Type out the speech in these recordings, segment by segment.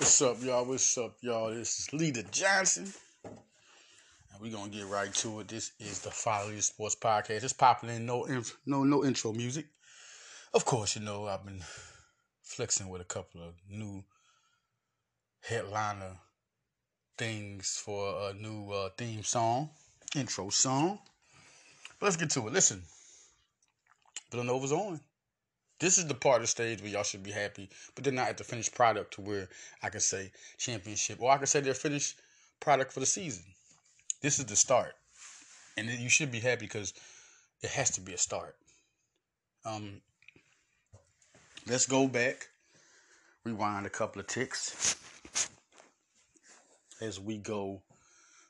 What's up, y'all? What's up, y'all? This is Leader Johnson. And we're gonna get right to it. This is the Follow Your Sports Podcast. It's popping in no no no intro music. Of course, you know I've been flexing with a couple of new headliner things for a new uh, theme song, intro song. But let's get to it. Listen, Villanova's on this is the part of the stage where y'all should be happy, but they're not at the finished product to where I can say championship, or I can say they're finished product for the season. This is the start, and you should be happy because it has to be a start. Um, let's go back, rewind a couple of ticks as we go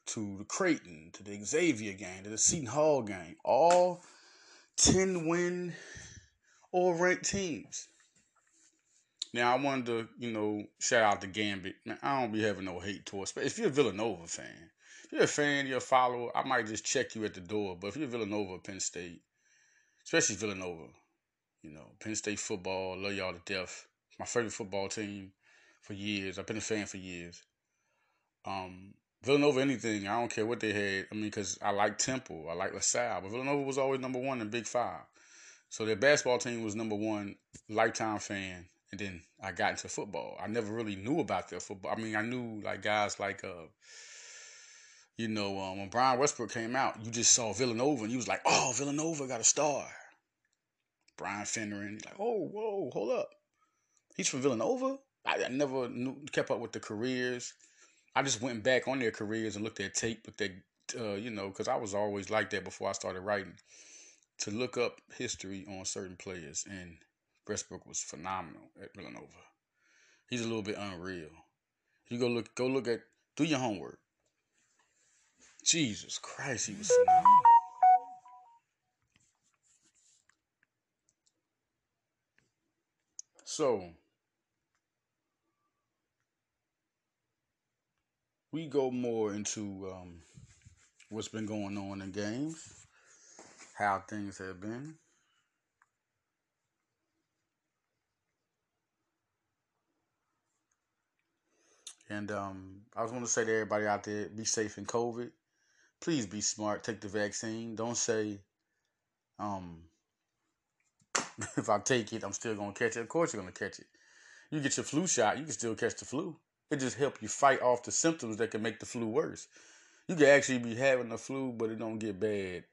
to the Creighton, to the Xavier game, to the Seton Hall game, all ten win or ranked teams. Now I wanted to, you know, shout out to Gambit. Man, I don't be having no hate towards. But if you're a Villanova fan, if you're a fan, you're a follower, I might just check you at the door. But if you're Villanova, Penn State, especially Villanova, you know, Penn State football, love y'all to death. My favorite football team for years. I've been a fan for years. Um, Villanova, anything, I don't care what they had. I mean, because I like Temple, I like LaSalle, but Villanova was always number one in Big Five. So their basketball team was number one, lifetime fan. And then I got into football. I never really knew about their football. I mean, I knew like guys like uh, you know, um, when Brian Westbrook came out, you just saw Villanova and you was like, oh, Villanova got a star. Brian Finneran, like, oh, whoa, hold up. He's from Villanova? I, I never knew, kept up with the careers. I just went back on their careers and looked at tape with their, uh, you know, because I was always like that before I started writing to look up history on certain players, and Westbrook was phenomenal at Villanova. He's a little bit unreal. You go look, go look at, do your homework. Jesus Christ, he was phenomenal. So, we go more into um, what's been going on in games how things have been. And um, I was going to say to everybody out there be safe in COVID. Please be smart. Take the vaccine. Don't say, um, if I take it, I'm still going to catch it. Of course, you're going to catch it. You get your flu shot, you can still catch the flu. It just helps you fight off the symptoms that can make the flu worse. You can actually be having the flu, but it don't get bad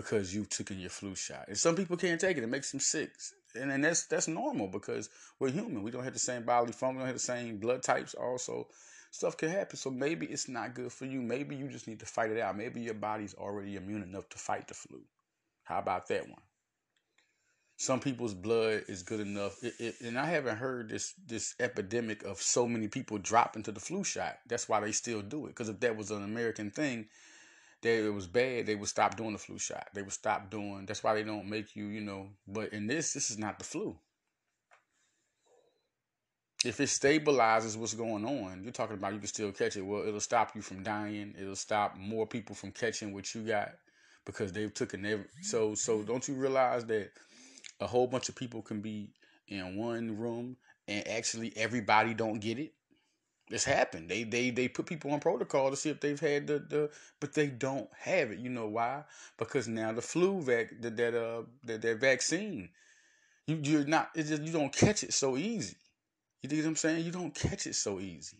because you've taken your flu shot. And some people can't take it. It makes them sick. And, and that's that's normal because we're human. We don't have the same bodily function. We don't have the same blood types also. Stuff can happen. So maybe it's not good for you. Maybe you just need to fight it out. Maybe your body's already immune enough to fight the flu. How about that one? Some people's blood is good enough. It, it, and I haven't heard this this epidemic of so many people dropping to the flu shot. That's why they still do it. Because if that was an American thing, that it was bad, they would stop doing the flu shot. They would stop doing. That's why they don't make you, you know. But in this, this is not the flu. If it stabilizes what's going on, you're talking about you can still catch it. Well, it'll stop you from dying. It'll stop more people from catching what you got because they've taken every. So, so don't you realize that a whole bunch of people can be in one room and actually everybody don't get it? It's happened. They they they put people on protocol to see if they've had the, the but they don't have it. You know why? Because now the flu vac that that uh that, that vaccine, you you're not it's just you don't catch it so easy. You know what I'm saying? You don't catch it so easy.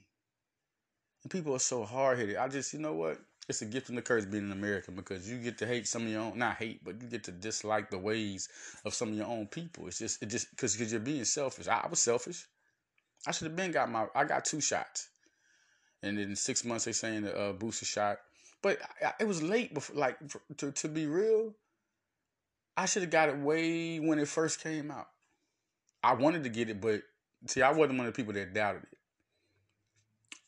And people are so hard headed. I just you know what? It's a gift and a curse being an American because you get to hate some of your own not hate, but you get to dislike the ways of some of your own people. It's just it just because because you're being selfish. I, I was selfish. I should have been got my. I got two shots, and then six months they saying the uh, booster shot. But it was late before. Like to to be real, I should have got it way when it first came out. I wanted to get it, but see, I wasn't one of the people that doubted it.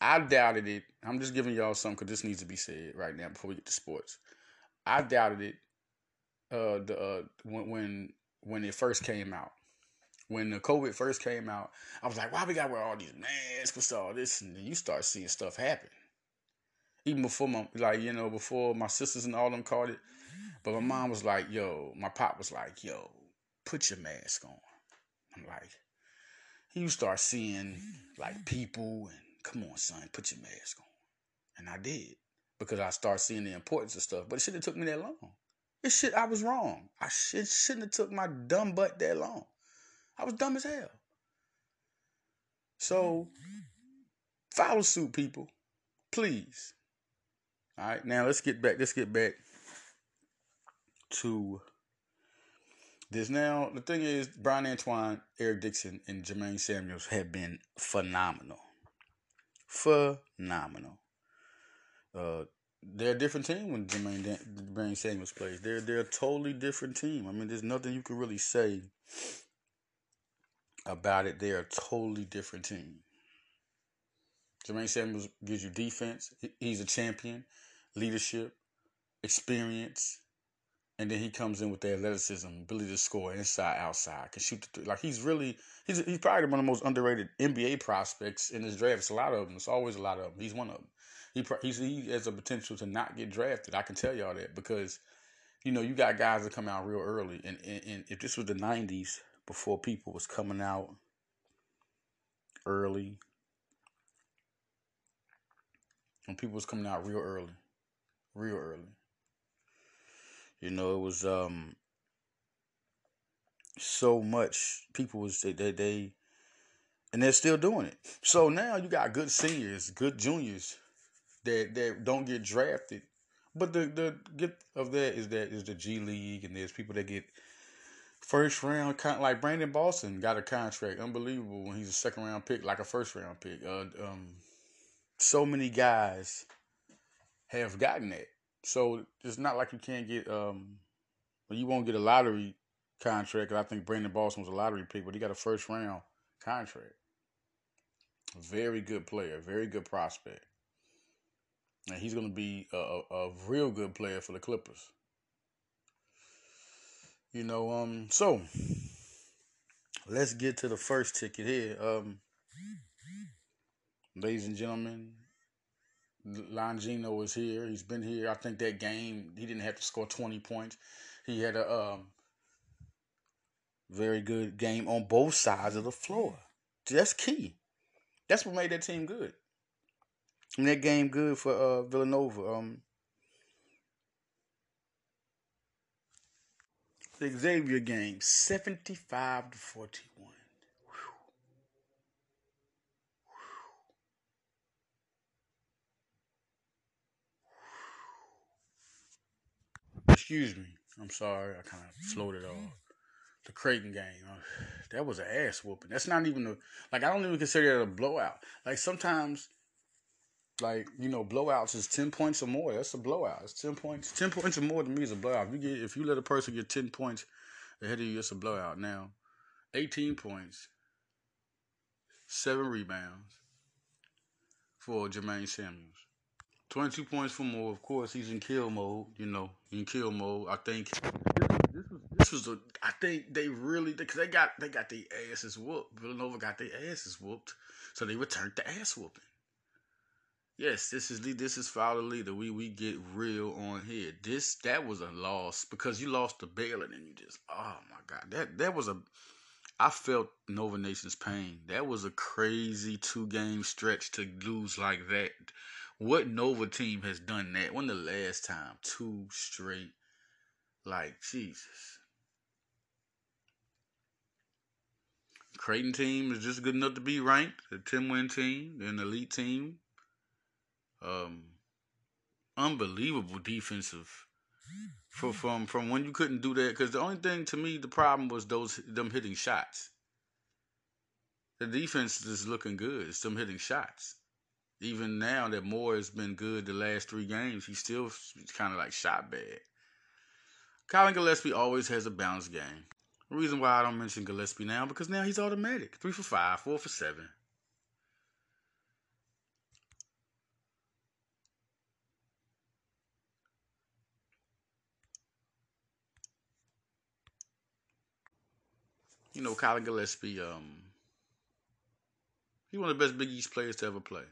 I doubted it. I'm just giving y'all some because this needs to be said right now before we get to sports. I doubted it. Uh, the uh, when when when it first came out when the COVID first came out, I was like, why we gotta wear all these masks? What's all this? And then you start seeing stuff happen. Even before my like, you know, before my sisters and all them caught it. But my mom was like, yo, my pop was like, yo, put your mask on. I'm like, you start seeing like people and come on, son, put your mask on. And I did because I start seeing the importance of stuff. But it shouldn't have took me that long. It should. I was wrong. I should shouldn't have took my dumb butt that long. I was dumb as hell. So follow suit, people, please. All right, now let's get back. Let's get back to this. Now the thing is, Bryan Antoine, Eric Dixon, and Jermaine Samuels have been phenomenal, phenomenal. Uh, they're a different team when Jermaine, Jermaine Samuels plays. They're they're a totally different team. I mean, there's nothing you can really say about it. They're a totally different team. Jermaine Samuels gives you defense. He's a champion, leadership, experience, and then he comes in with the athleticism, ability to score inside, outside, can shoot the three. Like he's really, he's he's probably one of the most underrated NBA prospects in this draft. It's a lot of them. It's always a lot of them. He's one of them. He he has a potential to not get drafted. I can tell y'all that because, you know, you got guys that come out real early, and, and, and if this was the '90s before people was coming out early, when people was coming out real early, real early. You know, it was um so much people was they they, they and they're still doing it. So now you got good seniors, good juniors that that don't get drafted. But the the gift of that is that is the G League and there's people that get first round kind like Brandon Boston got a contract unbelievable when he's a second round pick like a first round pick. Uh, um, so many guys have gotten that. So it's not like you can't get um, you won't get a lottery contract. I think Brandon Boston was a lottery pick, but he got a first round contract. Very good player, very good prospect and he's going to be a, a, a, real good player for the Clippers. You know, um, so let's get to the first ticket here. Um, ladies and gentlemen, Longino is here. He's been here. I think that game he didn't have to score twenty points. He had a um, very good game on both sides of the floor. That's key. That's what made that team good. And that game good for uh, Villanova. Um, the Xavier game, seventy-five to forty-one. Excuse me. I'm sorry. I kind of floated off. The Creighton game. Uh, that was an ass whooping. That's not even a like. I don't even consider it a blowout. Like sometimes like you know, blowouts is ten points or Moore. That's a blowout. It's ten points. Ten points or more to me is a blowout. If you get if you let a person get ten points ahead of you, it's a blowout. Now, eighteen points, seven rebounds for Jermaine Samuels. 22 points for more. Of course, he's in kill mode. You know, in kill mode. I think this was this was a. I think they really because they got they got their asses whooped. Villanova got their asses whooped, so they returned the ass whooping. Yes, this is the this is Fowler Leader. We we get real on here. This that was a loss because you lost to Baylor and you just oh my god that that was a I felt Nova Nation's pain. That was a crazy two game stretch to lose like that. What Nova team has done that? When the last time two straight? Like Jesus. Creighton team is just good enough to be ranked. A 10 win team, an elite team. Um, unbelievable defensive for from from when you couldn't do that because the only thing to me the problem was those them hitting shots. The defense is looking good. It's them hitting shots. Even now that Moore has been good the last three games, he's still kind of like shot bad. Collin Gillespie always has a balanced game. The reason why I don't mention Gillespie now because now he's automatic. Three for five, four for seven. You know, Collin Gillespie, um, he's one of the best Big East players to ever play.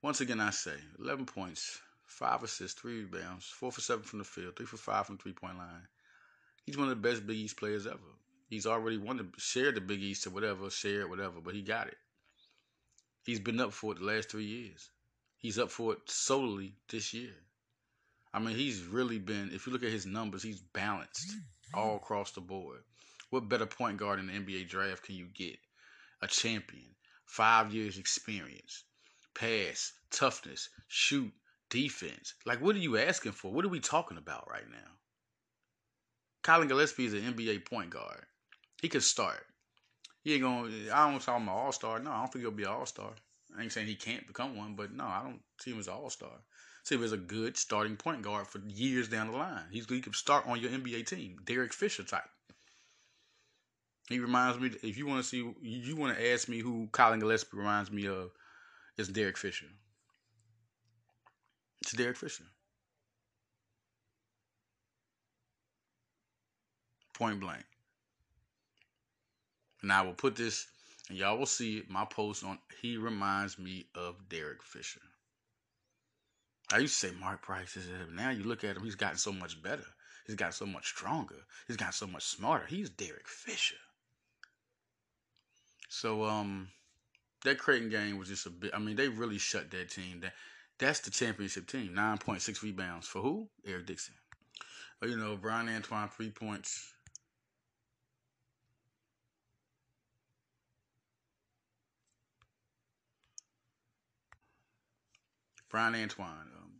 Once again, I say 11 points, 5 assists, 3 rebounds, 4 for 7 from the field, 3 for 5 from three point line. He's one of the best Big East players ever. He's already won the, shared the Big East or whatever, shared whatever, but he got it. He's been up for it the last three years. He's up for it solely this year. I mean, he's really been, if you look at his numbers, he's balanced all across the board. What better point guard in the NBA draft can you get? A champion, five years experience, pass, toughness, shoot, defense. Like, what are you asking for? What are we talking about right now? Collin Gillespie is an NBA point guard. He could start. He ain't gonna. I don't call him an all star. No, I don't think he'll be an all star. I ain't saying he can't become one, but no, I don't see him as an all star. See him as a good starting point guard for years down the line. He's he could start on your NBA team, Derek Fisher type. He reminds me. If you want to see, you want to ask me who Collin Gillespie reminds me of, it's Derek Fisher. It's Derek Fisher. Point blank. And I will put this, and y'all will see my post on he reminds me of Derek Fisher. I used to say Mark Price is now you look at him, he's gotten so much better. He's got so much stronger. He's got so much smarter. He's Derek Fisher. So um that Creighton game was just a bit I mean, they really shut that team. That that's the championship team. Nine point six rebounds. For who? Eric Dixon. You know, Bryan Antoine three points. Bryan Antoine, um,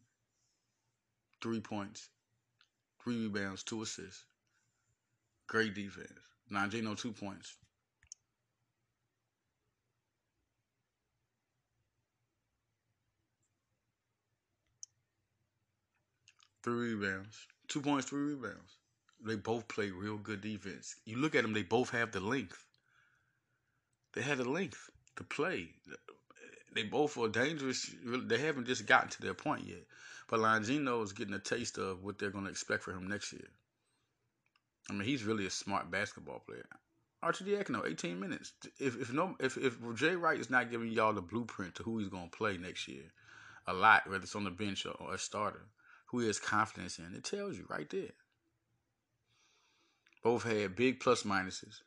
three points, three rebounds, two assists. Great defense. Longino, two points. Three rebounds. Two points, three rebounds. They both play real good defense. You look at them, they both have the length. They have the length to play they both are dangerous. They haven't just gotten to their point yet. But Longino is getting a taste of what they're going to expect for him next year. I mean, he's really a smart basketball player. Arcidiacono, 18 minutes. If if no if if Jay Wright is not giving y'all the blueprint to who he's going to play next year, a lot, whether it's on the bench or, or a starter, who he has confidence in, it tells you right there. Both had big plus minuses.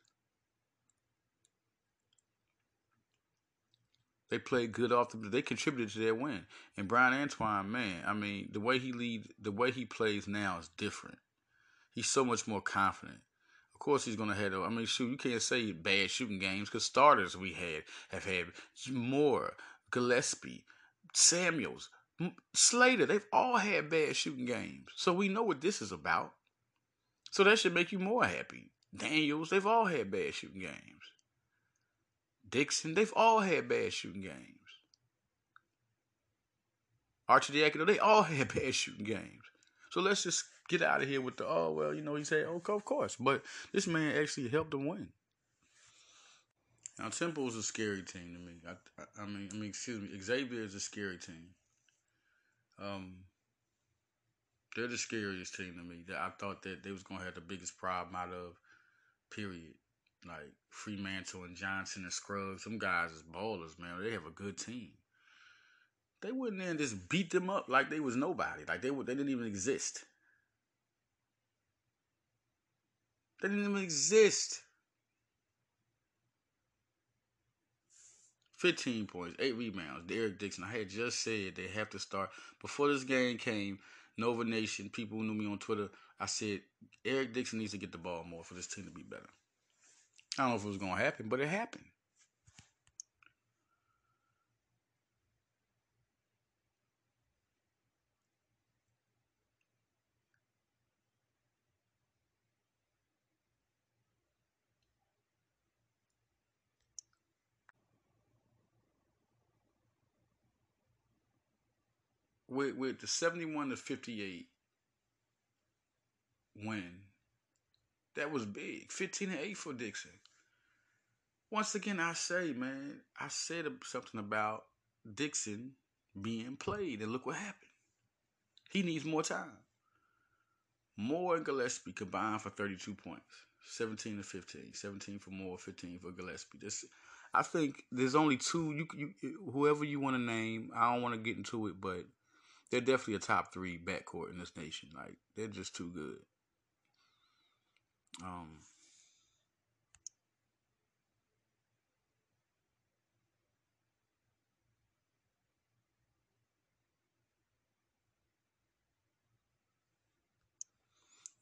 They played good off the. They contributed to their win. And Bryan Antoine, man, I mean, the way he lead, the way he plays now is different. He's so much more confident. Of course, he's gonna have. I mean, shoot, you can't say bad shooting games because starters we had have had Moore, Gillespie, Samuels, Slater. They've all had bad shooting games, so we know what this is about. So that should make you more happy. Daniels, they've all had bad shooting games. Dixon, they've all had bad shooting games. Arcidiacono, they all had bad shooting games. So let's just get out of here with the, oh, well, you know, he said, okay, of course. But this man actually helped them win. Now, Temple is a scary team to me. I, I, I, mean, I mean, excuse me, Xavier is a scary team. Um, they're the scariest team to me. That I thought that they was gonna have the biggest problem out of. Period like Freemantle and Johnson and Scruggs, some guys is ballers, man. They have a good team. They wouldn't then just beat them up like they was nobody. Like they would they didn't even exist. They didn't even exist. 15 points, 8 rebounds. Derek Dixon. I had just said they have to start. Before this game came, Nova Nation, people knew me on Twitter, I said Eric Dixon needs to get the ball more for this team to be better. I don't know if it was going to happen, but it happened. With, with the 71 to 58 win, that was big. 15 and 8 for Dixon once again, I say, man, I said something about Dixon being played, and look what happened. He needs more time. Moore and Gillespie combined for 32 points, 17 to 15, 17 for Moore, 15 for Gillespie. This, I think there's only two. You, you, whoever you want to name, I don't want to get into it, but they're definitely a top three backcourt in this nation. Like they're just too good. Um.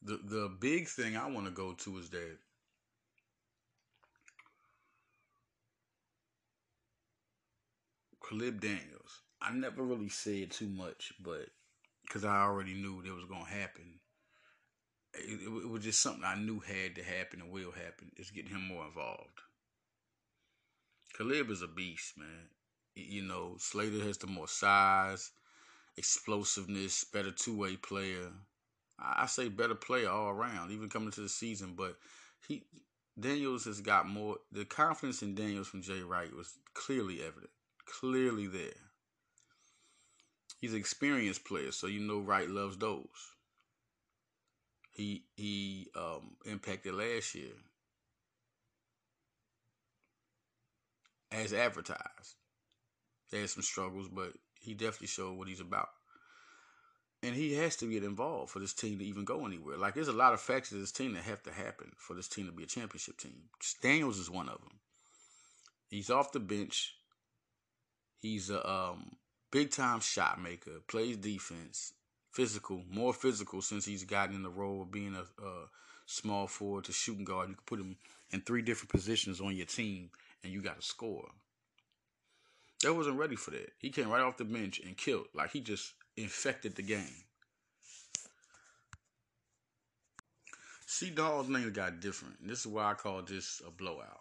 The, the big thing I want to go to is that Caleb Daniels I never really said too much, but because I already knew that was gonna happen. It, it, it, was just something I knew had to happen and will happen. Is getting him more involved. Caleb is a beast, man. You know, Slater has the more size, explosiveness, better two way player. I say better player all around, even coming to the season. But he Daniels has got more. The confidence in Daniels from Jay Wright was clearly evident, clearly there. He's an experienced player, so you know Wright loves those. He he um, impacted last year as advertised. He had some struggles, but he definitely showed what he's about and he has to get involved for this team to even go anywhere. Like there's a lot of factors this team that have to happen for this team to be a championship team. Daniels is one of them. He's off the bench. He's a um, big time shot maker. Plays defense, physical, more physical since he's gotten in the role of being a, a small forward to shooting guard. You can put him in three different positions on your team, and you got to score. They wasn't ready for that. He came right off the bench and killed. Like he just infected the game. See, Dawes name got different. This is why I call this a blowout.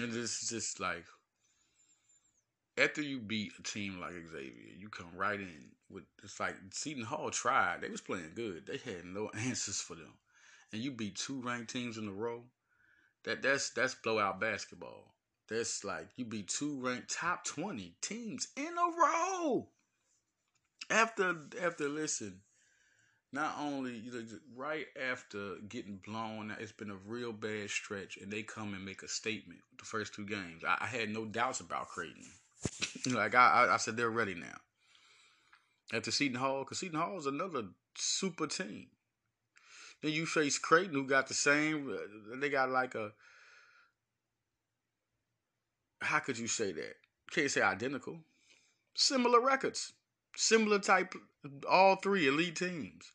And this is just like after you beat a team like Xavier, you come right in with it's like Seton Hall tried. They was playing good. They had no answers for them. And you beat two ranked teams in a row. That that's that's blowout basketball. That's like you beat two ranked top twenty teams in a row after after listen, not only right after getting blown, it's been a real bad stretch, and they come and make a statement the first two games. I, I had no doubts about Creighton. Like I, I said, they're ready now. After Seton Hall, because Seton Hall is another super team. Then you face Creighton, who got the same. Uh, they got like a. How could you say that? Can't say identical. Similar records. Similar type, all three elite teams.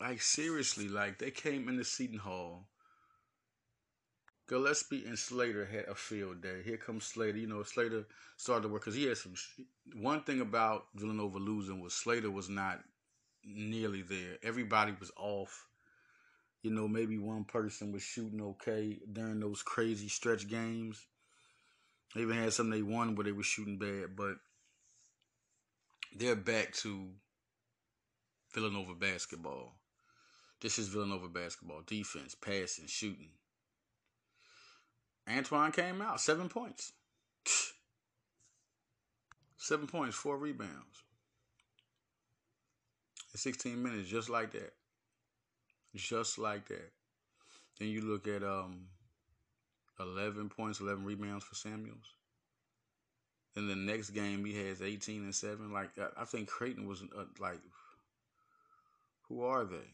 Like seriously, like they came into Seton Hall. Gillespie and Slater had a field day. Here comes Slater. You know, Slater started to work because he had some. One thing about Villanova losing was Slater was not nearly there. Everybody was off. You know, maybe one person was shooting okay during those crazy stretch games. They even had some they won where they were shooting bad, but they're back to Villanova basketball. This is Villanova basketball. Defense, passing, shooting. Antoine came out, seven points. Seven points, four rebounds. In 16 minutes, just like that. Just like that. Then you look at um 11 points, 11 rebounds for Samuels. In the next game, he has 18 and 7. Like, I think Creighton was uh, like, who are they?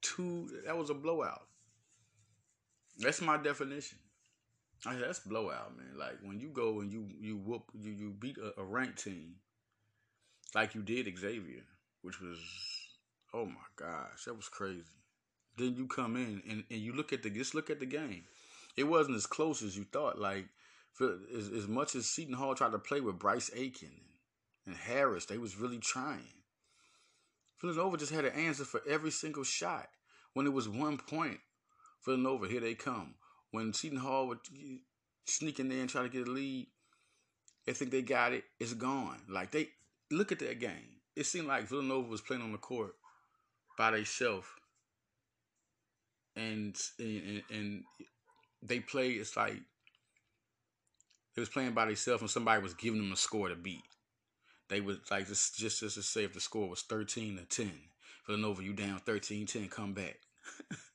Two, that was a blowout. That's my definition. I said, that's blowout, man. Like when you go and you you whoop you you beat a, a ranked team, like you did Xavier, which was oh my gosh, that was crazy. Then you come in and, and you look at the just look at the game. It wasn't as close as you thought. Like for, as, as much as Seton Hall tried to play with Bryce Aiken and, and Harris, they was really trying. Villanova just had an answer for every single shot. When it was one point, Villanova, here they come. When Seton Hall would sneak in there and try to get a lead, they think they got it. It's gone. Like they look at that game. It seemed like Villanova was playing on the court by themselves and and, and they play. It's like they was playing by themselves, and somebody was giving them a score to beat. They was like just just just to say if the score was thirteen to ten, Villanova, you down 13-10, come back.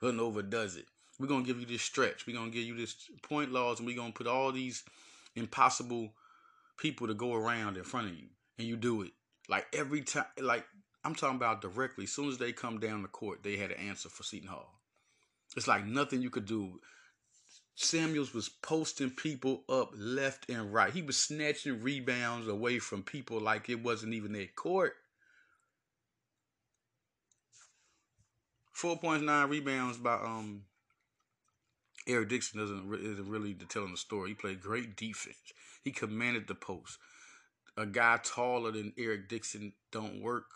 Villanova does it. We're gonna give you this stretch. We're gonna give you this point laws, and we're gonna put all these impossible people to go around in front of you, and you do it like every time. Like I'm talking about directly. As soon as they come down the court, they had an answer for Seton Hall. It's like nothing you could do. Samuels was posting people up left and right. He was snatching rebounds away from people like it wasn't even their court. 4.9 rebounds by um Eric Dixon doesn't isn't really telling the story. He played great defense. He commanded the post. A guy taller than Eric Dixon don't work.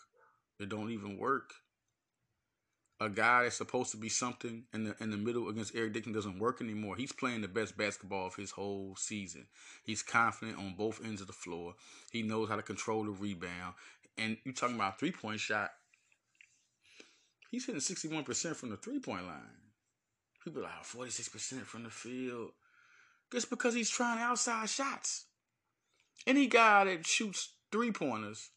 It don't even work. A guy that's supposed to be something in the in the middle against Eric Dixon doesn't work anymore. He's playing the best basketball of his whole season. He's confident on both ends of the floor. He knows how to control the rebound. And you talking about three point shot. He's hitting 61% from the three point line. People are like 46% from the field. Just because he's trying outside shots. Any guy that shoots three pointers,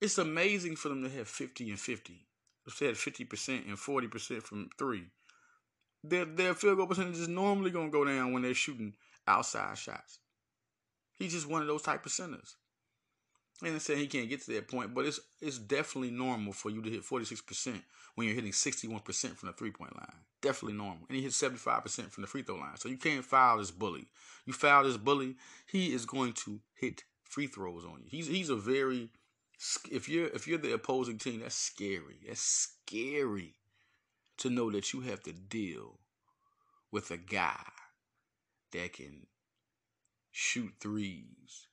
it's amazing for them to have 50 and 50. If they had 50% and 40% from three, their, their field goal percentage is normally going to go down when they're shooting outside shots. He's just one of those type of centers. And I'm saying he can't get to that point, but it's it's definitely normal for you to hit 46% when you're hitting 61% from the three point line. Definitely normal. And he hit 75% from the free throw line. So you can't foul this bully. You foul this bully, he is going to hit free throws on you. He's he's a very if you're if you're the opposing team, that's scary. That's scary to know that you have to deal with a guy that can shoot threes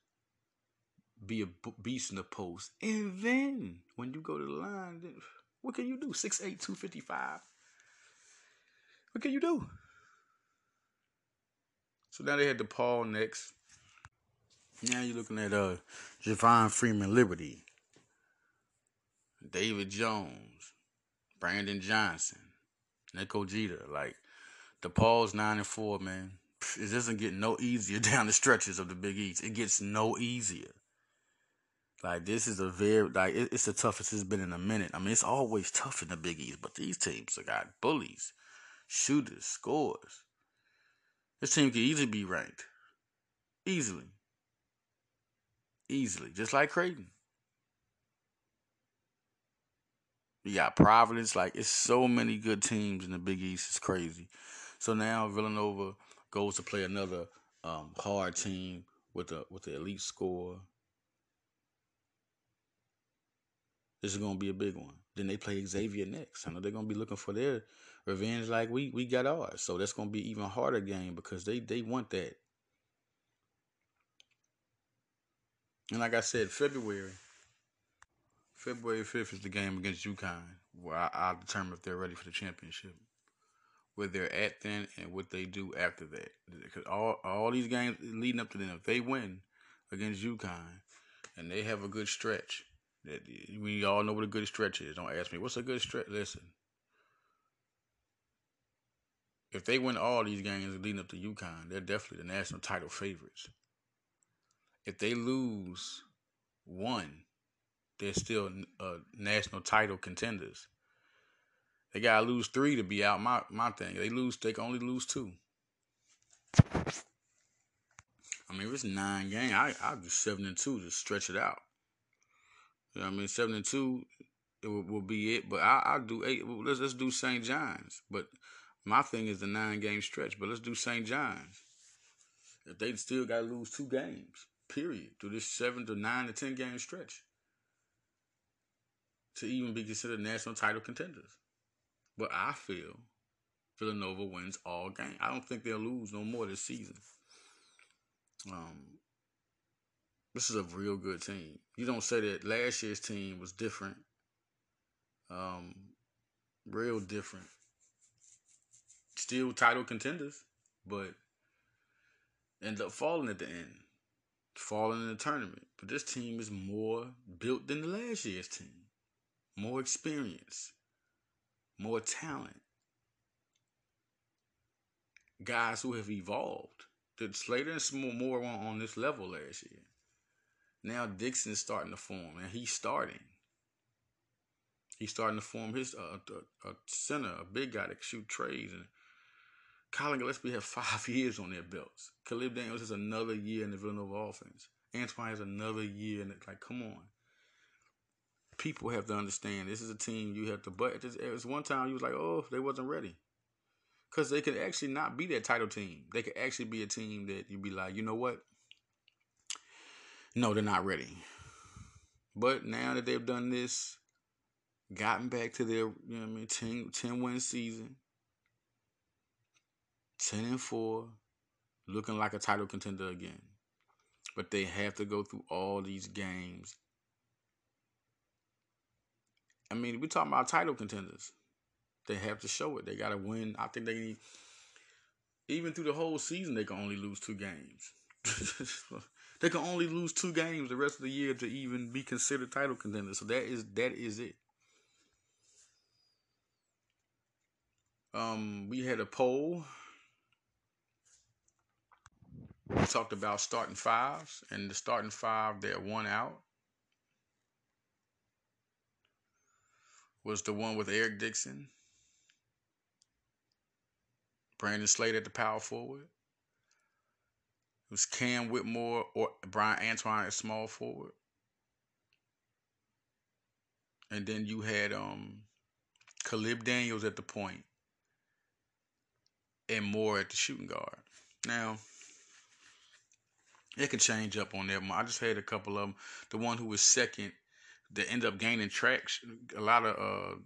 be a beast in the post. And then when you go to the line, then what can you do? 6'8, 255. What can you do? So now they had DePaul next. Now you're looking at uh Javon Freeman Liberty, David Jones, Brandon Johnson, Nico Jeter. Like DePaul's nine and four, man. It doesn't get no easier down the stretches of the Big East. It gets no easier. Like this is a very like it, it's the toughest it's been in a minute. I mean, it's always tough in the Big East, but these teams have got bullies, shooters, scores. This team could easily be ranked, easily, easily, just like Creighton. You got Providence, like it's so many good teams in the Big East. It's crazy. So now Villanova goes to play another um, hard team with a with the elite score This is gonna be a big one. Then they play Xavier next. I know they're gonna be looking for their revenge like we we got ours. So that's gonna be even harder game because they they want that. And like I said, February, February fifth is the game against UConn, where I, I'll determine if they're ready for the championship, where they're at then and what they do after that. Because all all these games leading up to them, if they win against UConn and they have a good stretch, that we all know what a good stretch is. Don't ask me what's a good stretch. Listen, if they win all these games leading up to UConn, they're definitely the national title favorites. If they lose one, they're still uh, national title contenders. They gotta lose three to be out. My my thing. They lose. They can only lose two. I mean, if it's nine games, I I'll do seven and two to stretch it out. You know I mean? Seven and two, it will, will be it. But I I'll do eight. Let's let's do St. John's. But my thing is the nine game stretch. But let's do St. John's. If they still got to lose two games, period, through this seven to nine to ten game stretch, to even be considered national title contenders. But I feel Villanova wins all games. I don't think they'll lose no more this season. Um, this is a real good team. You don't say that last year's team was different. Um, real different. Still title contenders, but end up falling at the end. Falling in the tournament. But this team is Moore built than the last year's team. More experience. More talent. Guys who have evolved. Did Slater and more on, on this level last year. Now Dixon's starting to form, and he's starting. He's starting to form his uh, a, center, a big guy that can shoot trays. And Collin Gillespie have five years on their belts. Caleb Daniels has another year in the Villanova offense. Antoine has another year, and like, come on. People have to understand this is a team you have to. But it's one time you was like, oh, they wasn't ready. Because they could actually not be that title team. They could actually be a team that you'd be like, you know what? No, they're not ready. But now that they've done this, gotten back to their, you know what I mean, 10, 10 win season, 10 and 4, looking like a title contender again. But they have to go through all these games. I mean, we're talking about title contenders. They have to show it. They got to win. I think they need, even through the whole season, they can only lose two games. they can only lose two games the rest of the year to even be considered title contenders. So that is that is it. Um, we had a poll. We talked about starting fives, and the starting five that won out was the one with Eric Dixon, Brandon Slater at the power forward. It was Cam Whitmore or Bryan Antoine at small forward. And then you had um Caleb Daniels at the point and Moore at the shooting guard. Now, it could change up on that. I just had a couple of them. The one who was second that ended up gaining traction, a lot of uh,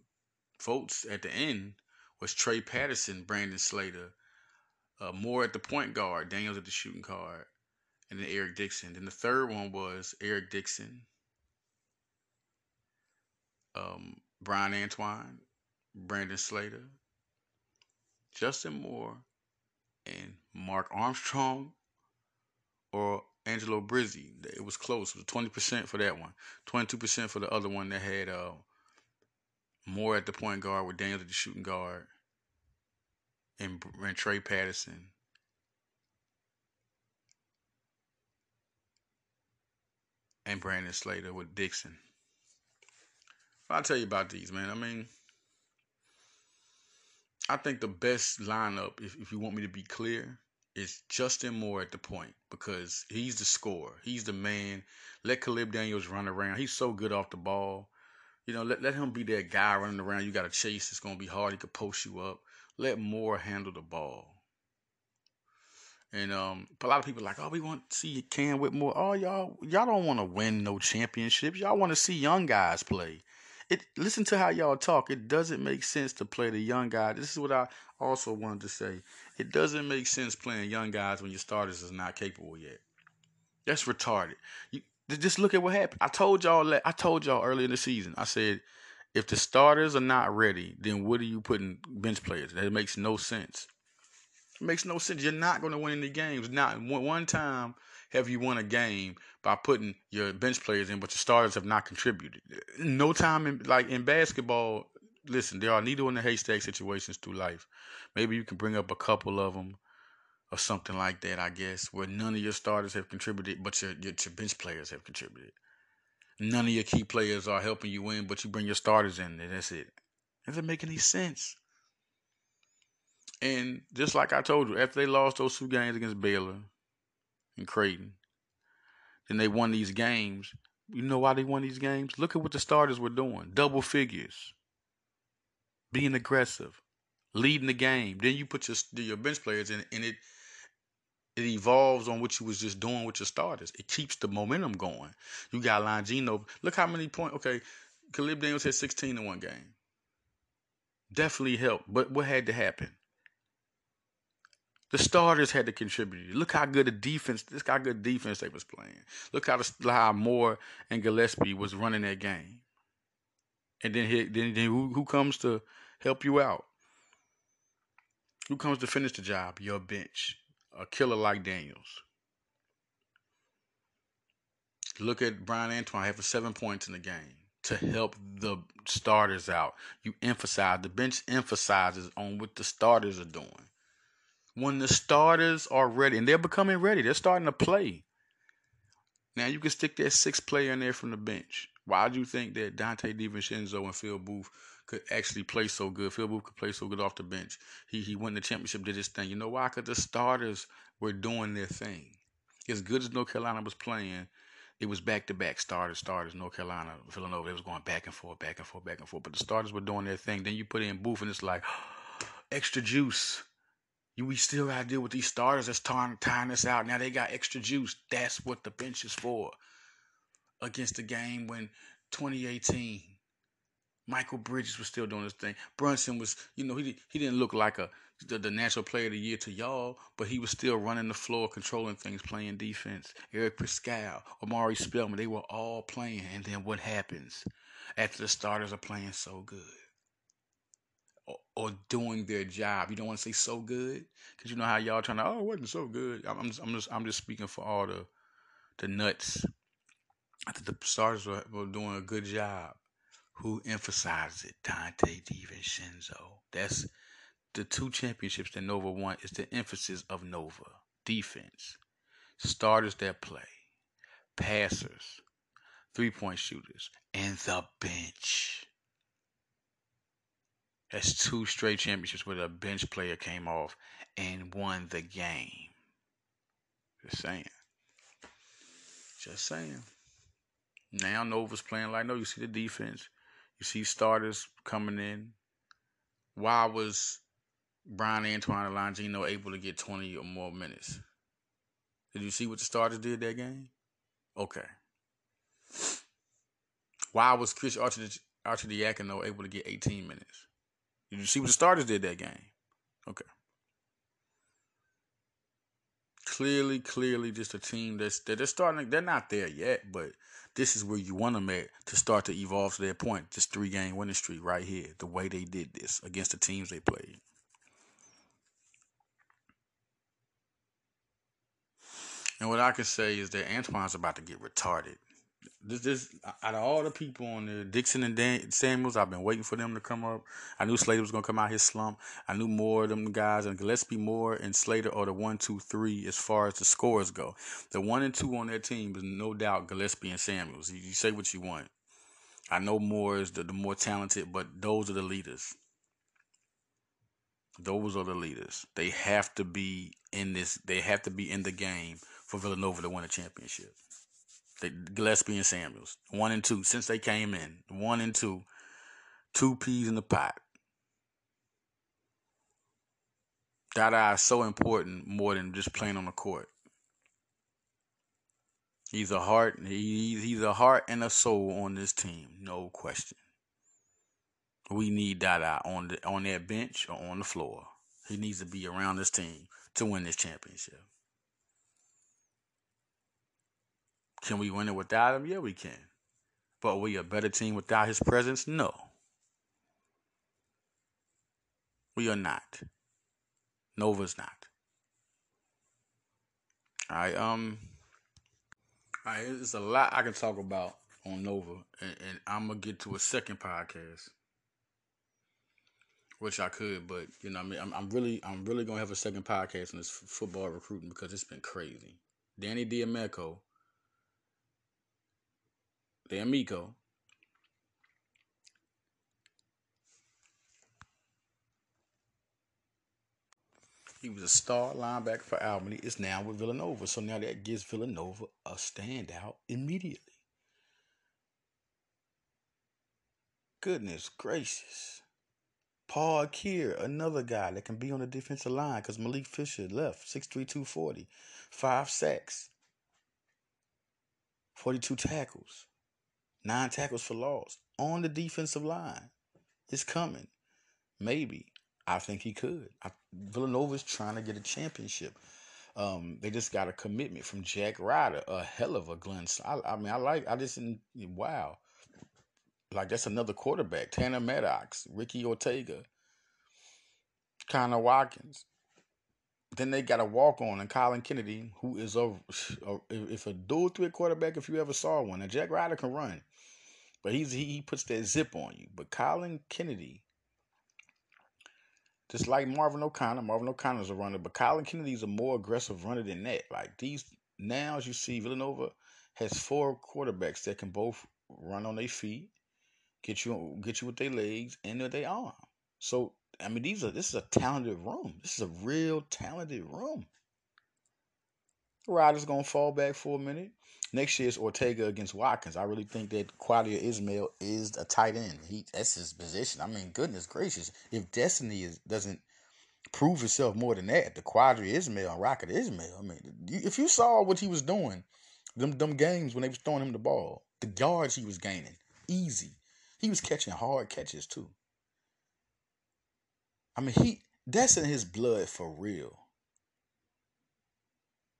votes at the end was Trey Patterson, Brandon Slater, uh, Moore at the point guard, Daniels at the shooting guard, and then Eric Dixon. Then the third one was Eric Dixon, um, Bryan Antoine, Brandon Slater, Justin Moore, and Mark Armstrong or Angelo Brizzi. It was close. It was twenty percent for that one, twenty two percent for the other one that had uh, Moore at the point guard with Daniels at the shooting guard, and, and Trey Patterson. And Brandon Slater with Dixon. I'll tell you about these, man. I mean, I think the best lineup, if, if you want me to be clear, is Justin Moore at the point because he's the scorer. He's the man. Let Caleb Daniels run around. He's so good off the ball. You know, let, let him be that guy running around. You got to chase. It's going to be hard. He could post you up. Let Moore handle the ball. And um, a lot of people like, oh, we want to see Cam Whitmore. Oh, y'all, y'all don't want to win no championships. Y'all want to see young guys play. It listen to how y'all talk. It doesn't make sense to play the young guy. This is what I also wanted to say. It doesn't make sense playing young guys when your starters is not capable yet. That's retarded. You just look at what happened. I told y'all I told y'all earlier in the season. I said if the starters are not ready, then what are you putting bench players? That makes no sense. It makes no sense. You're not going to win any games. Not one time have you won a game by putting your bench players in, but your starters have not contributed. No time in like in basketball. Listen, there are needle in the haystack situations through life. Maybe you can bring up a couple of them or something like that. I guess where none of your starters have contributed, but your your, your bench players have contributed. None of your key players are helping you win, but you bring your starters in, and that's it. Doesn't make any sense. And just like I told you, after they lost those two games against Baylor, and Creighton. Then they won these games. You know why they won these games? Look at what the starters were doing. Double figures. Being aggressive. Leading the game. Then you put your your bench players in and it it evolves on what you was just doing with your starters. It keeps the momentum going. You got Longino. Look how many points. Okay, Caleb Daniels had 16 in one game. Definitely helped. But what had to happen? The starters had to contribute. Look how good a defense. This how good defense they was playing. Look how the, how Moore and Gillespie was running that game. And then then, then who, who comes to help you out? Who comes to finish the job? Your bench. A killer like Daniels. Look at Bryan Antoine having seven points in the game to help the starters out. You emphasize the bench emphasizes on what the starters are doing when the starters are ready, and they're becoming ready, they're starting to play. Now you can stick that sixth player in there from the bench. Why do you think that Donte DiVincenzo and Phil Booth could actually play so good? Phil Booth could play so good off the bench. He he won the championship, did his thing. You know why? Because the starters were doing their thing. As good as North Carolina was playing, it was back to back starters, starters. North Carolina, Villanova, it was going back and forth, back and forth, back and forth. But the starters were doing their thing. Then you put in Booth, and it's like extra juice You we still gotta deal with these starters that's tying tying us out. Now they got extra juice. That's what the bench is for. Against the game when 2018, Mikal Bridges was still doing his thing. Brunson was, you know, he he didn't look like a the, the natural player of the year to y'all, but he was still running the floor, controlling things, playing defense. Eric Paschall, Omari Spellman, they were all playing. And then what happens after the starters are playing so good? Or, or doing their job. You don't want to say so good because you know how y'all trying to. Oh, it wasn't so good. I'm, just, I'm just, I'm just speaking for all the, the nuts. I think the starters were, were doing a good job. Who emphasizes it? Donte DiVincenzo. That's the two championships that Nova won is the emphasis of Nova defense, starters that play, passers, three point shooters, and the bench. That's two straight championships where the bench player came off and won the game. Just saying. Just saying. Now Nova's playing like no. You see the defense. You see starters coming in. Why was Bryan Antoine Longino able to get 20 or more minutes. Did you see what the starters did that game? Okay. Why was Chris Archer, Archer Arcidiacono able to get 18 minutes? Did you see what the starters did that game? Okay. Clearly, clearly, just a team that's that they're starting. They're not there yet, but this is where you want them at to start to evolve to their point. This three game winning streak right here, the way they did this against the teams they played. And what I can say is that Antoine's about to get retarded. This, this, out of all the people on there, Dixon and Dan, Samuels, I've been waiting for them to come up. I knew Slater was gonna come out his slump. I knew more of them guys, and Gillespie Moore and Slater are the one, two, three as far as the scores go. The one and two on their team is no doubt Gillespie and Samuels. You, you say what you want. I know Moore is the, the more talented, but those are the leaders. Those are the leaders. They have to be in this. They have to be in the game for Villanova to win a championship. They, Gillespie and Samuels, one and two since they came in, one and two, two peas in the pot. Dada is so important more than just playing on the court. He's a heart. He, he's a heart and a soul on this team, no question. We need Dada on the on that bench or on the floor. He needs to be around this team to win this championship. Can we win it without him? Yeah, we can. But are we a better team without his presence? No. We are not. Nova's not. All right. Um. All right. There's a lot I can talk about on Nova, and, and I'm gonna get to a second podcast, which I could, but you know, I mean, I'm, I'm really, I'm really gonna have a second podcast on this f- football recruiting because it's been crazy. Danny D'Amico de Amico. He was a star linebacker for Albany. Is now with Villanova. So now that gives Villanova a standout immediately. Goodness gracious. Paul Kier, another guy that can be on the defensive line because Malik Fisher left, 6'3", 240, five sacks, 42 tackles. Nine tackles for loss on the defensive line. It's coming. Maybe. I think he could. I, Villanova's trying to get a championship. Um, they just got a commitment from Jack Ryder, a hell of a Glenn. I, I mean, I like. I just wow, like that's another quarterback. Tanner Maddox, Ricky Ortega, Connor Watkins. Then they got a walk on and Colin Kennedy, who is a, a if a dual threat quarterback, if you ever saw one. And Jack Ryder can run. But he's he, he puts that zip on you. But Colin Kennedy, just like Marvin O'Connor, Marvin O'Connor's a runner, but Colin Kennedy's a more aggressive runner than that. Like these now, as you see, Villanova has four quarterbacks that can both run on their feet, get you get you with their legs and with their arm. So I mean, these are this is a talented room. This is a real talented room. Ryder's gonna fall back for a minute. Next year is Ortega against Watkins. I really think that Qadir Ismail is a tight end. He that's his position. I mean, goodness gracious, if Destiny is doesn't prove himself more than that. The Qadry Ismail, Rocket Ismail. I mean, if you saw what he was doing, them them games when they was throwing him the ball, the yards he was gaining, easy. He was catching hard catches too. I mean, he that's in his blood for real.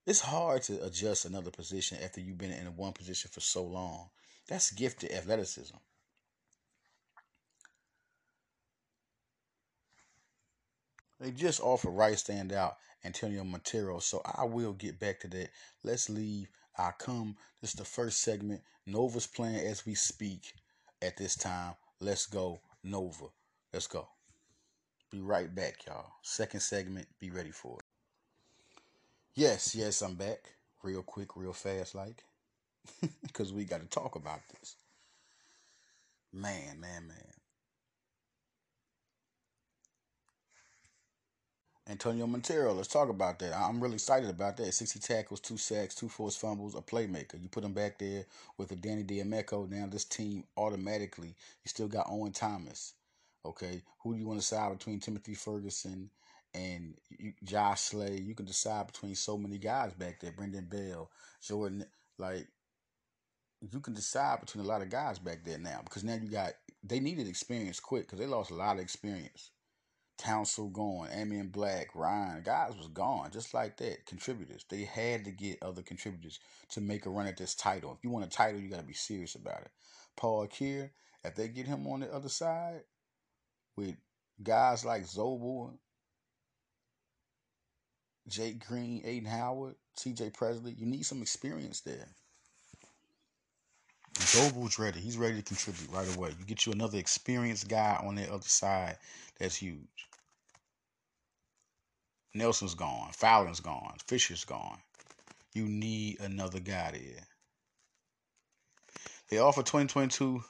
It's hard to adjust another position after you've been in one position for so long. That's gifted athleticism. They just offer right standout Antonio Montero, so I will get back to that. Let's leave. I come. This is the first segment. Nova's playing as we speak at this time. Let's go, Nova. Let's go. Be right back, y'all. Second segment. Be ready for it. Yes, yes, I'm back. Real quick, real fast, like. Because we got to talk about this. Man, man, man. Antonio Montero, let's talk about that. I'm really excited about that. 60 tackles, two sacks, two forced fumbles, a playmaker. You put him back there with a Danny D'Amico. Now this team automatically, you still got Owen Thomas. Okay, who do you want to side between Timothy Ferguson and Josh Slay? You can decide between so many guys back there. Brendan Bell, Jordan, like you can decide between a lot of guys back there now because now you got they needed experience quick because they lost a lot of experience. Council gone, Amion Black, Ryan, guys was gone just like that. Contributors, they had to get other contributors to make a run at this title. If you want a title, you got to be serious about it. Paul Kier, if they get him on the other side with guys like Zobel, Jake Green, Aiden Howard, C.J. Presley, you need some experience there. Zobel's ready. He's ready to contribute right away. You get you another experienced guy on the other side. That's huge. Nelson's gone. Fowler's gone. Fisher's gone. You need another guy there. They offer 2022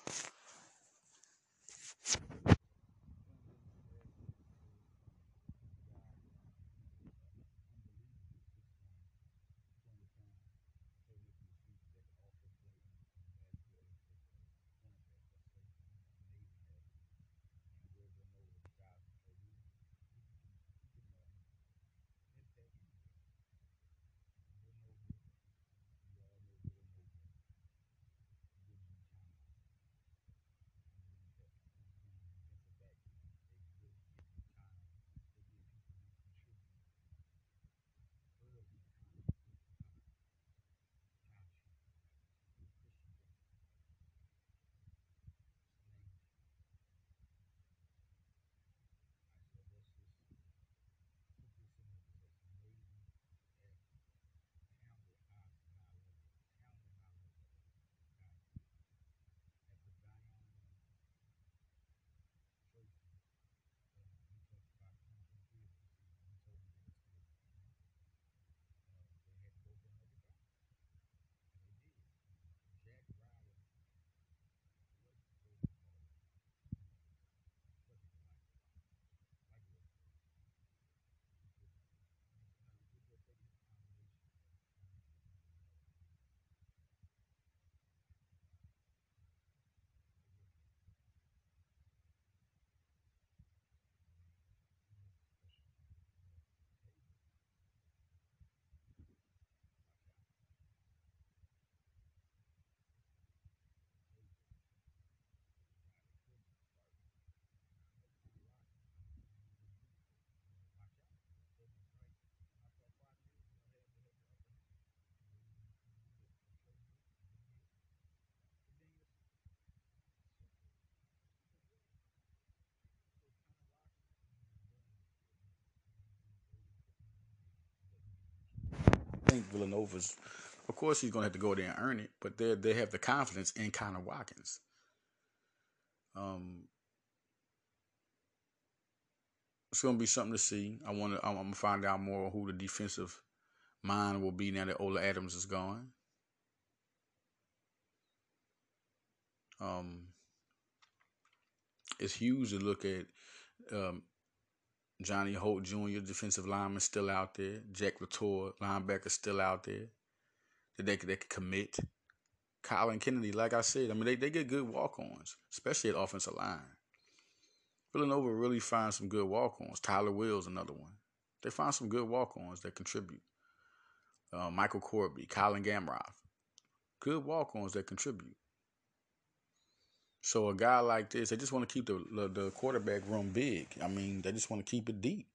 think Villanova's, of course, he's going to have to go there and earn it, but they they have the confidence in Connor Watkins. Um, it's going to be something to see. I want to. I'm going to find out more who the defensive mind will be now that Ola Adams is gone. Um, it's huge to look at um, Johnny Holt Jr., defensive lineman, still out there. Jack Latour, linebacker, still out there. That they, they could commit. Colin Kennedy, like I said, I mean, they, they get good walk ons, especially at offensive line. Villanova really finds some good walk-ons. Tyler Wills, another one. They find some good walk-ons that contribute. Uh, Michael Corby, Colin Gamrot. Good walk-ons that contribute. So a guy like this, they just want to keep the, the, the quarterback room big. I mean, they just want to keep it deep.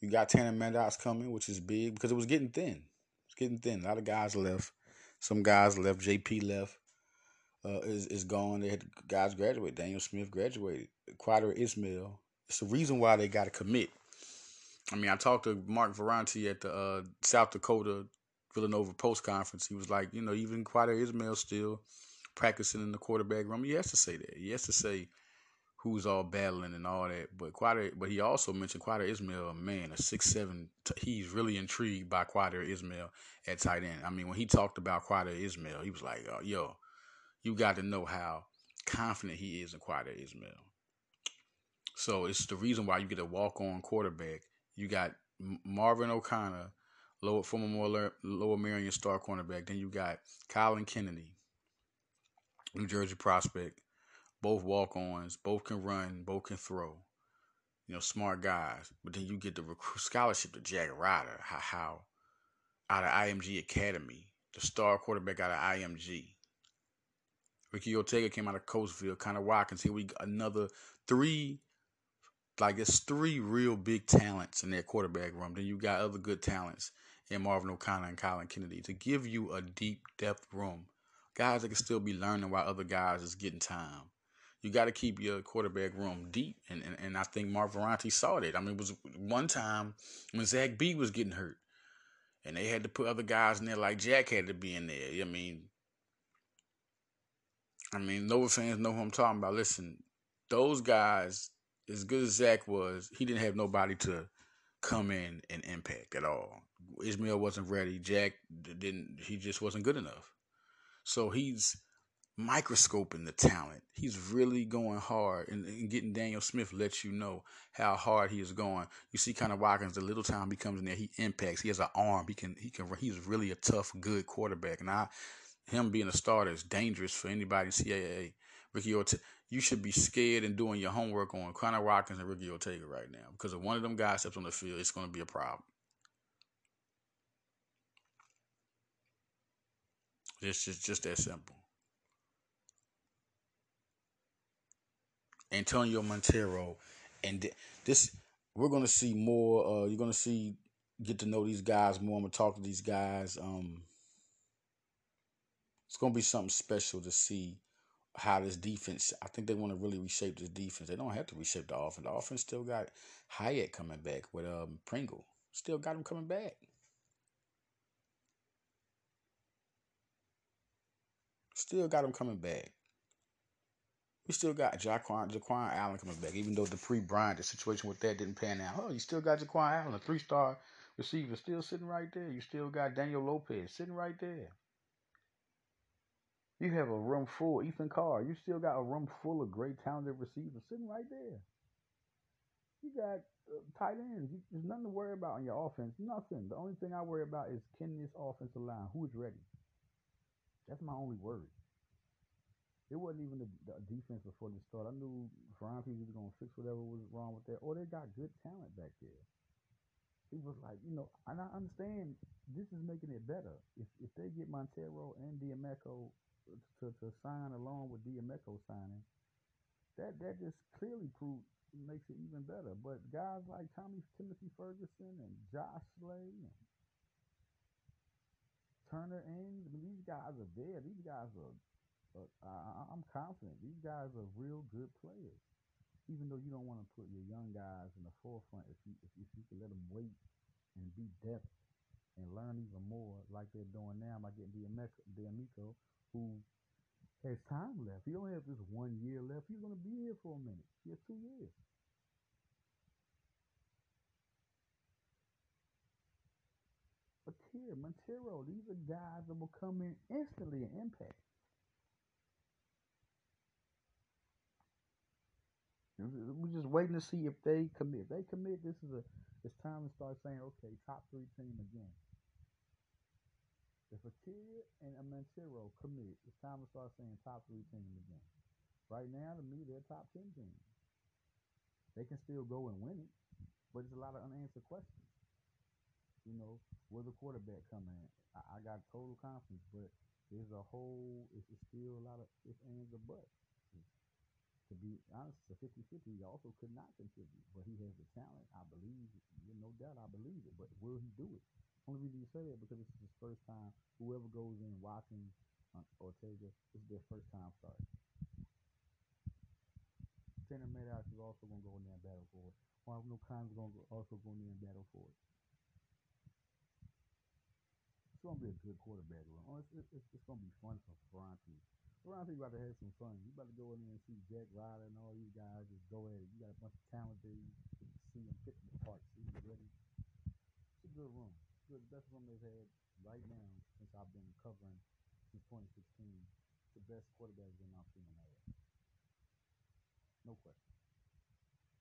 You got Tanner Maddox coming, which is big because it was getting thin. It's getting thin. A lot of guys left. Some guys left. JP left. Uh, is is gone. They had guys graduate. Daniel Smith graduated. Qadir Ismail. It's the reason why they got to commit. I mean, I talked to Mark Ferrante at the uh, South Dakota Villanova post conference. He was like, you know, even Qadir Ismail still practicing in the quarterback room. He has to say that. He has to say who's all battling and all that. But Qadir, but he also mentioned Qadir Ismail, a man, a six seven. He's really intrigued by Qadir Ismail at tight end. I mean, when he talked about Qadir Ismail, he was like, oh, "Yo, you got to know how confident he is in Qadir Ismail." So it's the reason why you get a walk on quarterback. You got Marvin O'Connor, lower former Lower Merion star cornerback. Then you got Colin Kennedy, New Jersey prospect. Both walk ons, both can run, both can throw. You know, smart guys. But then you get the scholarship to Jack Ryder, how, how out of IMG Academy, the star quarterback out of IMG. Ricky Ortega came out of Coatesville, Connor Watkins. Here we got another three, like it's three real big talents in that quarterback room. Then you got other good talents in Marvin O'Connor and Colin Kennedy to give you a deep depth room guys that can still be learning while other guys is getting time. You got to keep your quarterback room deep, and, and and I think Mark Ferrante saw that. I mean, it was one time when Zach B was getting hurt, and they had to put other guys in there like Jack had to be in there. I mean, I mean, Nova fans know who I'm talking about. Listen, those guys, as good as Zach was, he didn't have nobody to come in and impact at all. Ismail wasn't ready. Jack didn't. He just wasn't good enough. So he's microscoping the talent. He's really going hard and, and, getting Daniel Smith lets you know how hard he is going. You see of Watkins, the little time he comes in there, he impacts. He has an arm. He can he can he's really a tough, good quarterback. And I him being a starter is dangerous for anybody in CAA. Ricky Ortega, you should be scared and doing your homework on Connor Watkins and Ricky Ortega right now. Because if one of them guys steps on the field, it's going to be a problem. It's just, just that simple. Antonio Montero, and this we're gonna see more. Uh, you're gonna see get to know these guys more. I'm gonna talk to these guys. Um, it's gonna be something special to see how this defense. I think they want to really reshape this defense. They don't have to reshape the offense. The offense still got Hyatt coming back with um Pringle. Still got him coming back. Still got him coming back. We still got Jaquan, Jaquan Allen coming back, even though the pre Bryant, the situation with that didn't pan out. Oh, you still got Jaquan Allen, a three star receiver, still sitting right there. You still got Daniel Lopez sitting right there. You have a room full, Ethan Carr. You still got a room full of great talented receivers sitting right there. You got uh, tight ends. You, there's nothing to worry about on your offense. Nothing. The only thing I worry about is can this offensive line, who is ready? That's my only worry. It wasn't even the, the defense before the start. I knew Ferrante was going to fix whatever was wrong with that. Or they got good talent back there. He was like, you know, and I understand this is making it better. If if they get Montero and D'Amico to, to sign along with D'Amico signing, that that just clearly proves makes it even better. But guys like Tommy Timothy Ferguson and Josh Slay and Turner Ings. I mean, these guys are there. These guys are. Uh, I, I'm confident. These guys are real good players. Even though you don't want to put your young guys in the forefront, if you if, if you can let them wait and be depth and learn even more, like they're doing now by getting D'Amico, who has time left. He only has this one year left. He's going to be here for a minute. He has two years. Here. These are guys that will come in instantly and impact. We're just waiting to see if they commit. If they commit, this is a it's time to start saying, okay, top three team again. If a kid and a Montero commit, it's time to start saying top three team again. Right now, to me, they're top ten team. They can still go and win it, but it's a lot of unanswered questions. You know, where the quarterback come in? I, I got total confidence, but there's a whole. It's, it's still a lot of ifs, ands, or buts. To be honest, it's a 50-50. He also could not contribute, but he has the talent. I believe, you no doubt, I believe it. But will he do it? Only reason you say that because this is his first time. Whoever goes in watching uh, Ortega, this is their first time starting. Tanner Maddox is also going to go in there and battle for it. Juan Khan's going to also go in there and battle for it. It's to be a good quarterback run. Oh, it's, it's, it's going to be fun for Ferrante. Ferrante about to have some fun. You about to go in there and see Jack Ryder and all these guys just go it. You got a bunch of talent there. You see them fit the part. See them ready. It's a good room. It's good. The best room they've had right now since I've been covering since 2016. It's the best quarterback room I've seen in LA. No question.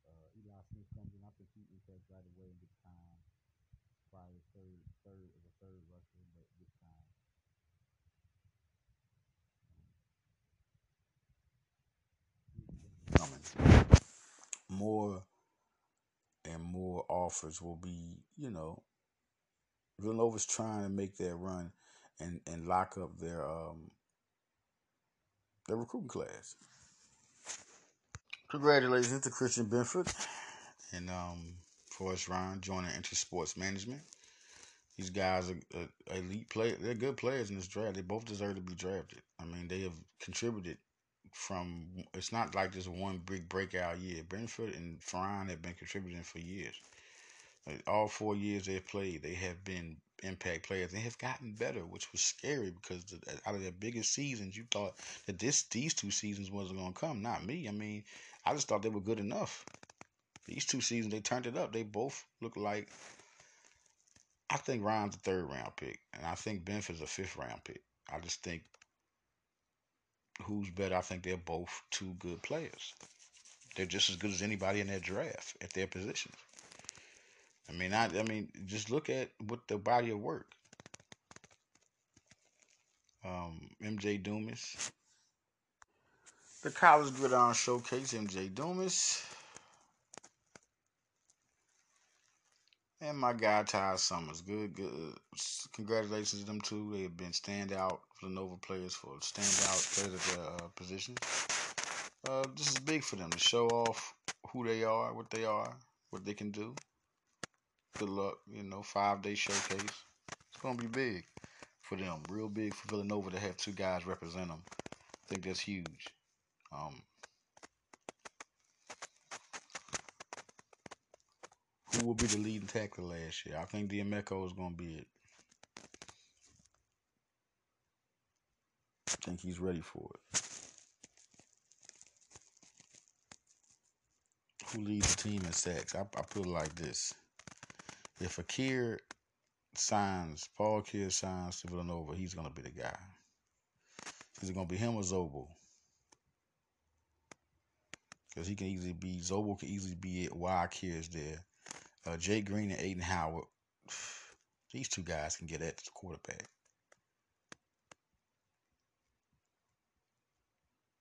Uh, Eli Smith comes in. I think he impacts right away and gets time probably third, third as a third rusher, but this time. Coming. More and more offers will be, you know, Villanova's trying to make that run and, and lock up their um their recruiting class. Congratulations to Christian Benford and um Forrest Rhyne joining Intersports Management. These guys are, are elite players. They're good players in this draft. They both deserve to be drafted. I mean, they have contributed from. It's not like just one big breakout year. Benford and Ferrine have been contributing for years. Like all four years they've played, they have been impact players. They have gotten better, which was scary because the, out of their biggest seasons, you thought that this these two seasons wasn't going to come. Not me. I mean, I just thought they were good enough. These two seasons, they turned it up. They both look like. I think Rhyne's a third round pick, and I think Benford's a fifth round pick. I just think who's better. I think they're both two good players. They're just as good as anybody in that draft at their positions. I mean, I, I mean, just look at what the body of work. Um, MJ Dumas, the College Gridiron Showcase. MJ Dumas, And my guy Ty Summers, good, good. Congratulations to them two. They have been standout Villanova players for standout players at their uh, positions. Uh, this is big for them to show off who they are, what they are, what they can do. Good luck, you know, five day showcase. It's gonna be big for them, real big for Villanova to have two guys represent them. I think that's huge. Um, will be the leading tackler last year. I think D'Amico is going to be it. I think he's ready for it. Who leads the team in sacks? I, I put it like this. If Akir signs, Paul Akir signs to Villanova, he's going to be the guy. Is it going to be him or Zobel? Because he can easily be, Zobel can easily be it while Akir is there uh, Jay Green and Aiden Howard, these two guys can get at the quarterback.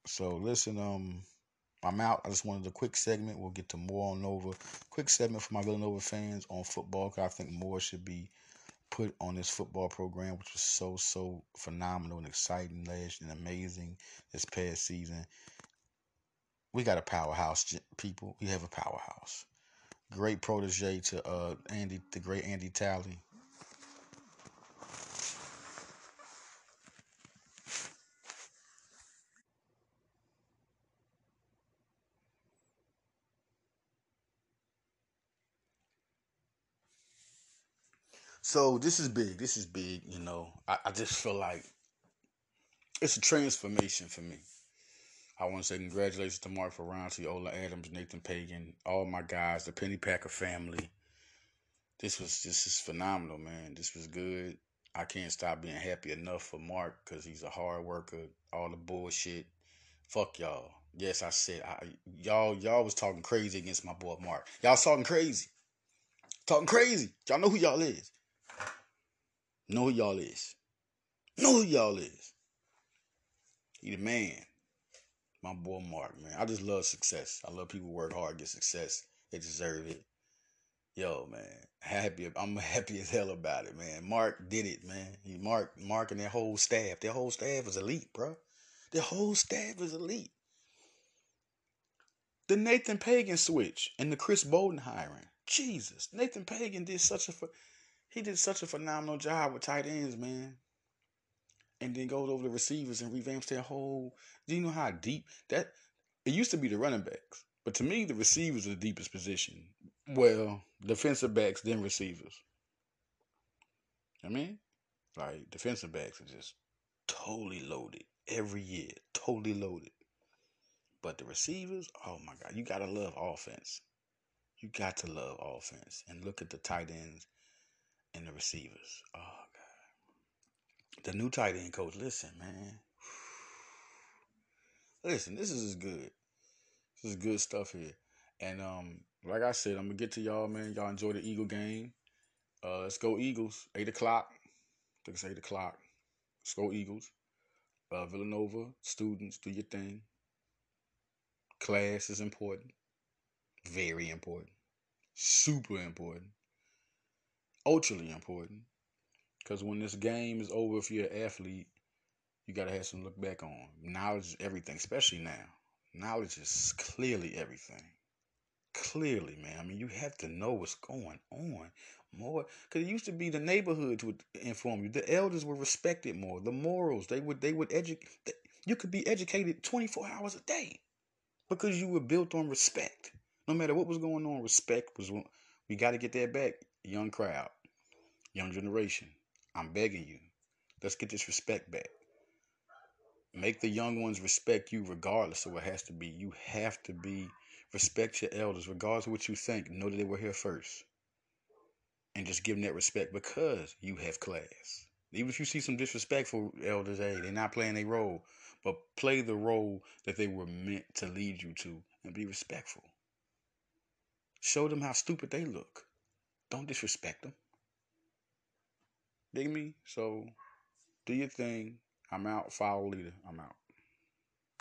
So listen, um, I'm out. I just wanted a quick segment. We'll get to more on Nova. Quick segment for my Villanova fans on football. Cause I think more should be put on this football program, which was so so phenomenal and exciting last and amazing this past season. We got a powerhouse, people. We have a powerhouse great protege to uh, Andy, the great Andy Talley. So this is big. This is big. You know, I, I just feel like it's a transformation for me. I want to say congratulations to Mark Ferrante, Ola Adams, Nathan Pagan, all my guys, the Penny Pennypacker family. This was this is phenomenal, man. This was good. I can't stop being happy enough for Mark because he's a hard worker. All the bullshit, fuck y'all. Yes, I said I, y'all. Y'all was talking crazy against my boy Mark. Y'all talking crazy, talking crazy. Y'all know who y'all is. Know who y'all is. Know who y'all is. He the man. My boy Mark, man. I just love success. I love people work hard, get success. They deserve it. Yo, man, happy. I'm happy as hell about it, man. Mark did it, man. He Mark, Mark, and their whole staff. Their whole staff is elite, bro. Their whole staff is elite. The Nathan Pagan switch and the Chris Bolden hiring. Jesus, Nathan Pagan did such a he did such a phenomenal job with tight ends, man. And then goes over the receivers and revamps their whole. Do you know how deep that? It used to be the running backs, but to me, the receivers are the deepest position. Well, defensive backs, then receivers. I mean, like defensive backs are just totally loaded every year, totally loaded. But the receivers, oh my God, you gotta love offense. You got to love offense and look at the tight ends and the receivers. Oh God. The new tight end coach, listen, man. Listen, this is good. This is good stuff here. And um, like I said, I'm gonna get to y'all, man. Y'all enjoy the Eagle game. Uh, let's go Eagles. Eight o'clock. I think it's eight o'clock. Let's go Eagles. Uh, Villanova students, do your thing. Class is important. Very important. Super important. Ultra important. Because when this game is over, if you're an athlete, you got to have some look back on. Knowledge is everything, especially now. Knowledge is clearly everything. Clearly, man. I mean, you have to know what's going on more. Because it used to be the neighborhoods would inform you. The elders were respected more. The morals, they would, they would educate. You could be educated 24 hours a day because you were built on respect. No matter what was going on, respect was. We got to get that back, young crowd, young generation. I'm begging you. Let's get this respect back. Make the young ones respect you regardless of what has to be. You have to be respect your elders, regardless of what you think. Know that they were here first. And just give them that respect because you have class. Even if you see some disrespectful elders, hey, they're not playing a role, but play the role that they were meant to lead you to and be respectful. Show them how stupid they look. Don't disrespect them. Dig me? So do your thing. I'm out. Follow leader. I'm out.